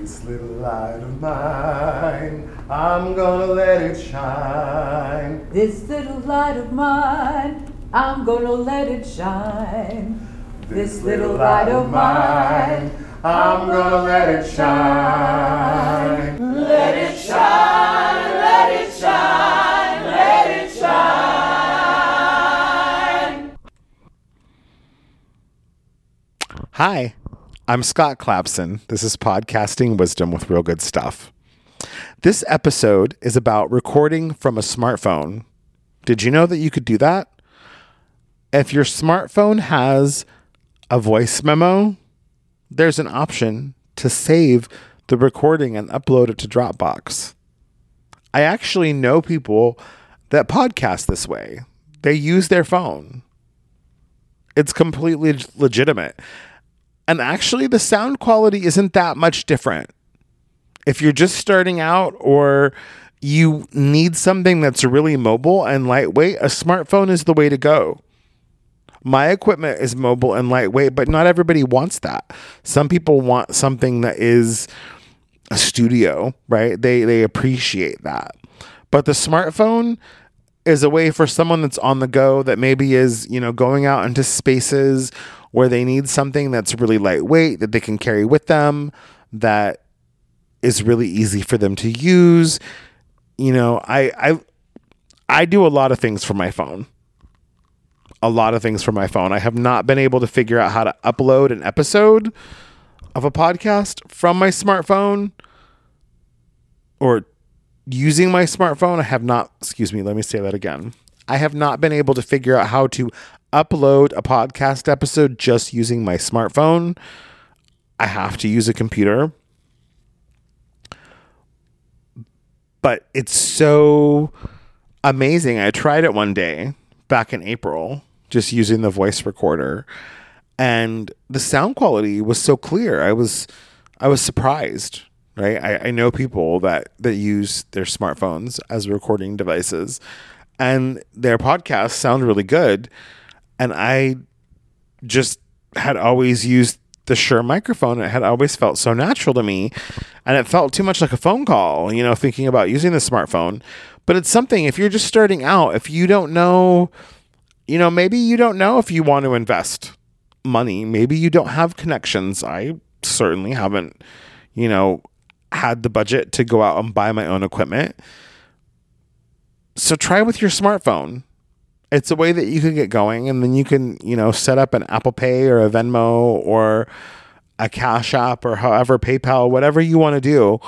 This little light of mine, I'm gonna let it shine. This little light of mine, I'm gonna let it shine. This little light of mine, I'm gonna let it shine. let it shine, let it shine, let it shine. Hi, I'm Scott Clapson. This is Podcasting Wisdom with Real Good Stuff. This episode is about recording from a smartphone. Did you know that you could do that? If your smartphone has a voice memo, there's an option to save the recording and upload it to Dropbox. I actually know people that podcast this way. They use their phone. It's completely legitimate. And actually, the sound quality isn't that much different. If you're just starting out or you need something that's really mobile and lightweight, a smartphone is the way to go. My equipment is mobile and lightweight, but not everybody wants that. Some people want something that is a studio, right? They they appreciate that. But the smartphone is a way for someone that's on the go that maybe is, you know, going out into spaces where they need something that's really lightweight that they can carry with them that is really easy for them to use. You know, I I I do a lot of things for my phone. A lot of things for my phone. I have not been able to figure out how to upload an episode of a podcast from my smartphone or using my smartphone. I have not, excuse me, let me say that again. I have not been able to figure out how to upload a podcast episode just using my smartphone. I have to use a computer. But it's so amazing. I tried it one day back in April, just using the voice recorder, and the sound quality was so clear. I was I was surprised. Right. I, I know people that that use their smartphones as recording devices and their podcasts sound really good. And I just had always used the Shure microphone. It had always felt so natural to me. And it felt too much like a phone call, you know, thinking about using the smartphone. But it's something, if you're just starting out, if you don't know, you know, maybe you don't know if you want to invest money. Maybe you don't have connections. I certainly haven't, you know, had the budget to go out and buy my own equipment. So try with your smartphone. It's a way that you can get going and then you can, you know, set up an Apple Pay or a Venmo or a Cash App or however PayPal, whatever you want to do.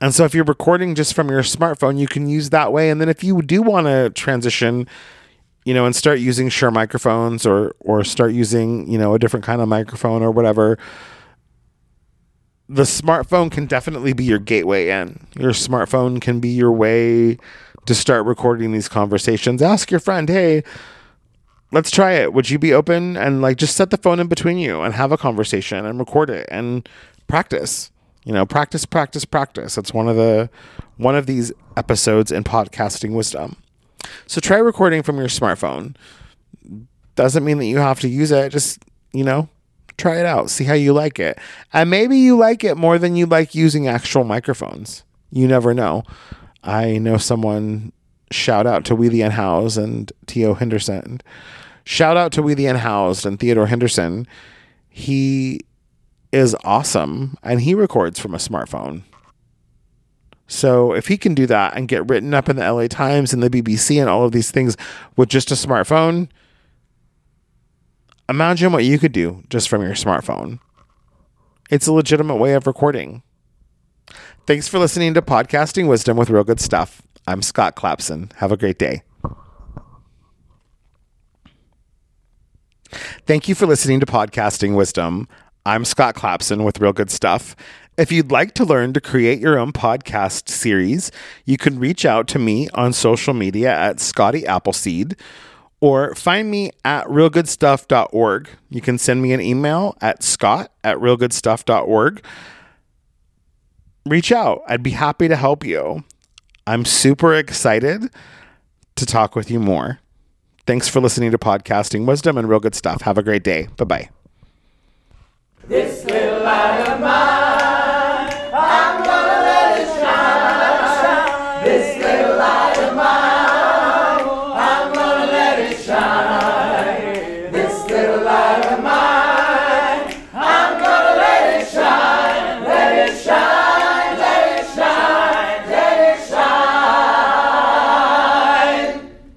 And so if you're recording just from your smartphone, you can use that way. And then if you do want to transition, you know, and start using Shure microphones or or start using, you know, a different kind of microphone or whatever, the smartphone can definitely be your gateway in. Your smartphone can be your way to start recording these conversations. Ask your friend, hey, let's try it. Would you be open? And like just set the phone in between you and have a conversation and record it and practice. You know, practice, practice, practice. That's one of the one of these episodes in podcasting wisdom. So try recording from your smartphone. Doesn't mean that you have to use it. Just, you know, try it out. See how you like it. And maybe you like it more than you like using actual microphones. You never know. I know someone, shout out to We the Unhoused and Theo Henderson. Shout out to We the Unhoused and Theodore Henderson. He is awesome and he records from a smartphone. So if he can do that and get written up in the LA Times and the BBC and all of these things with just a smartphone, imagine what you could do just from your smartphone. It's a legitimate way of recording. Thanks for listening to Podcasting Wisdom with Real Good Stuff. I'm Scott Clapson. Have a great day. Thank you for listening to Podcasting Wisdom. I'm Scott Clapson with Real Good Stuff. If you'd like to learn to create your own podcast series, you can reach out to me on social media at Scotty Appleseed or find me at realgoodstuff.org. You can send me an email at scott at realgoodstuff.org reach out. I'd be happy to help you. I'm super excited to talk with you more. Thanks for listening to Podcasting Wisdom and Real Good Stuff. Have a great day. Bye bye.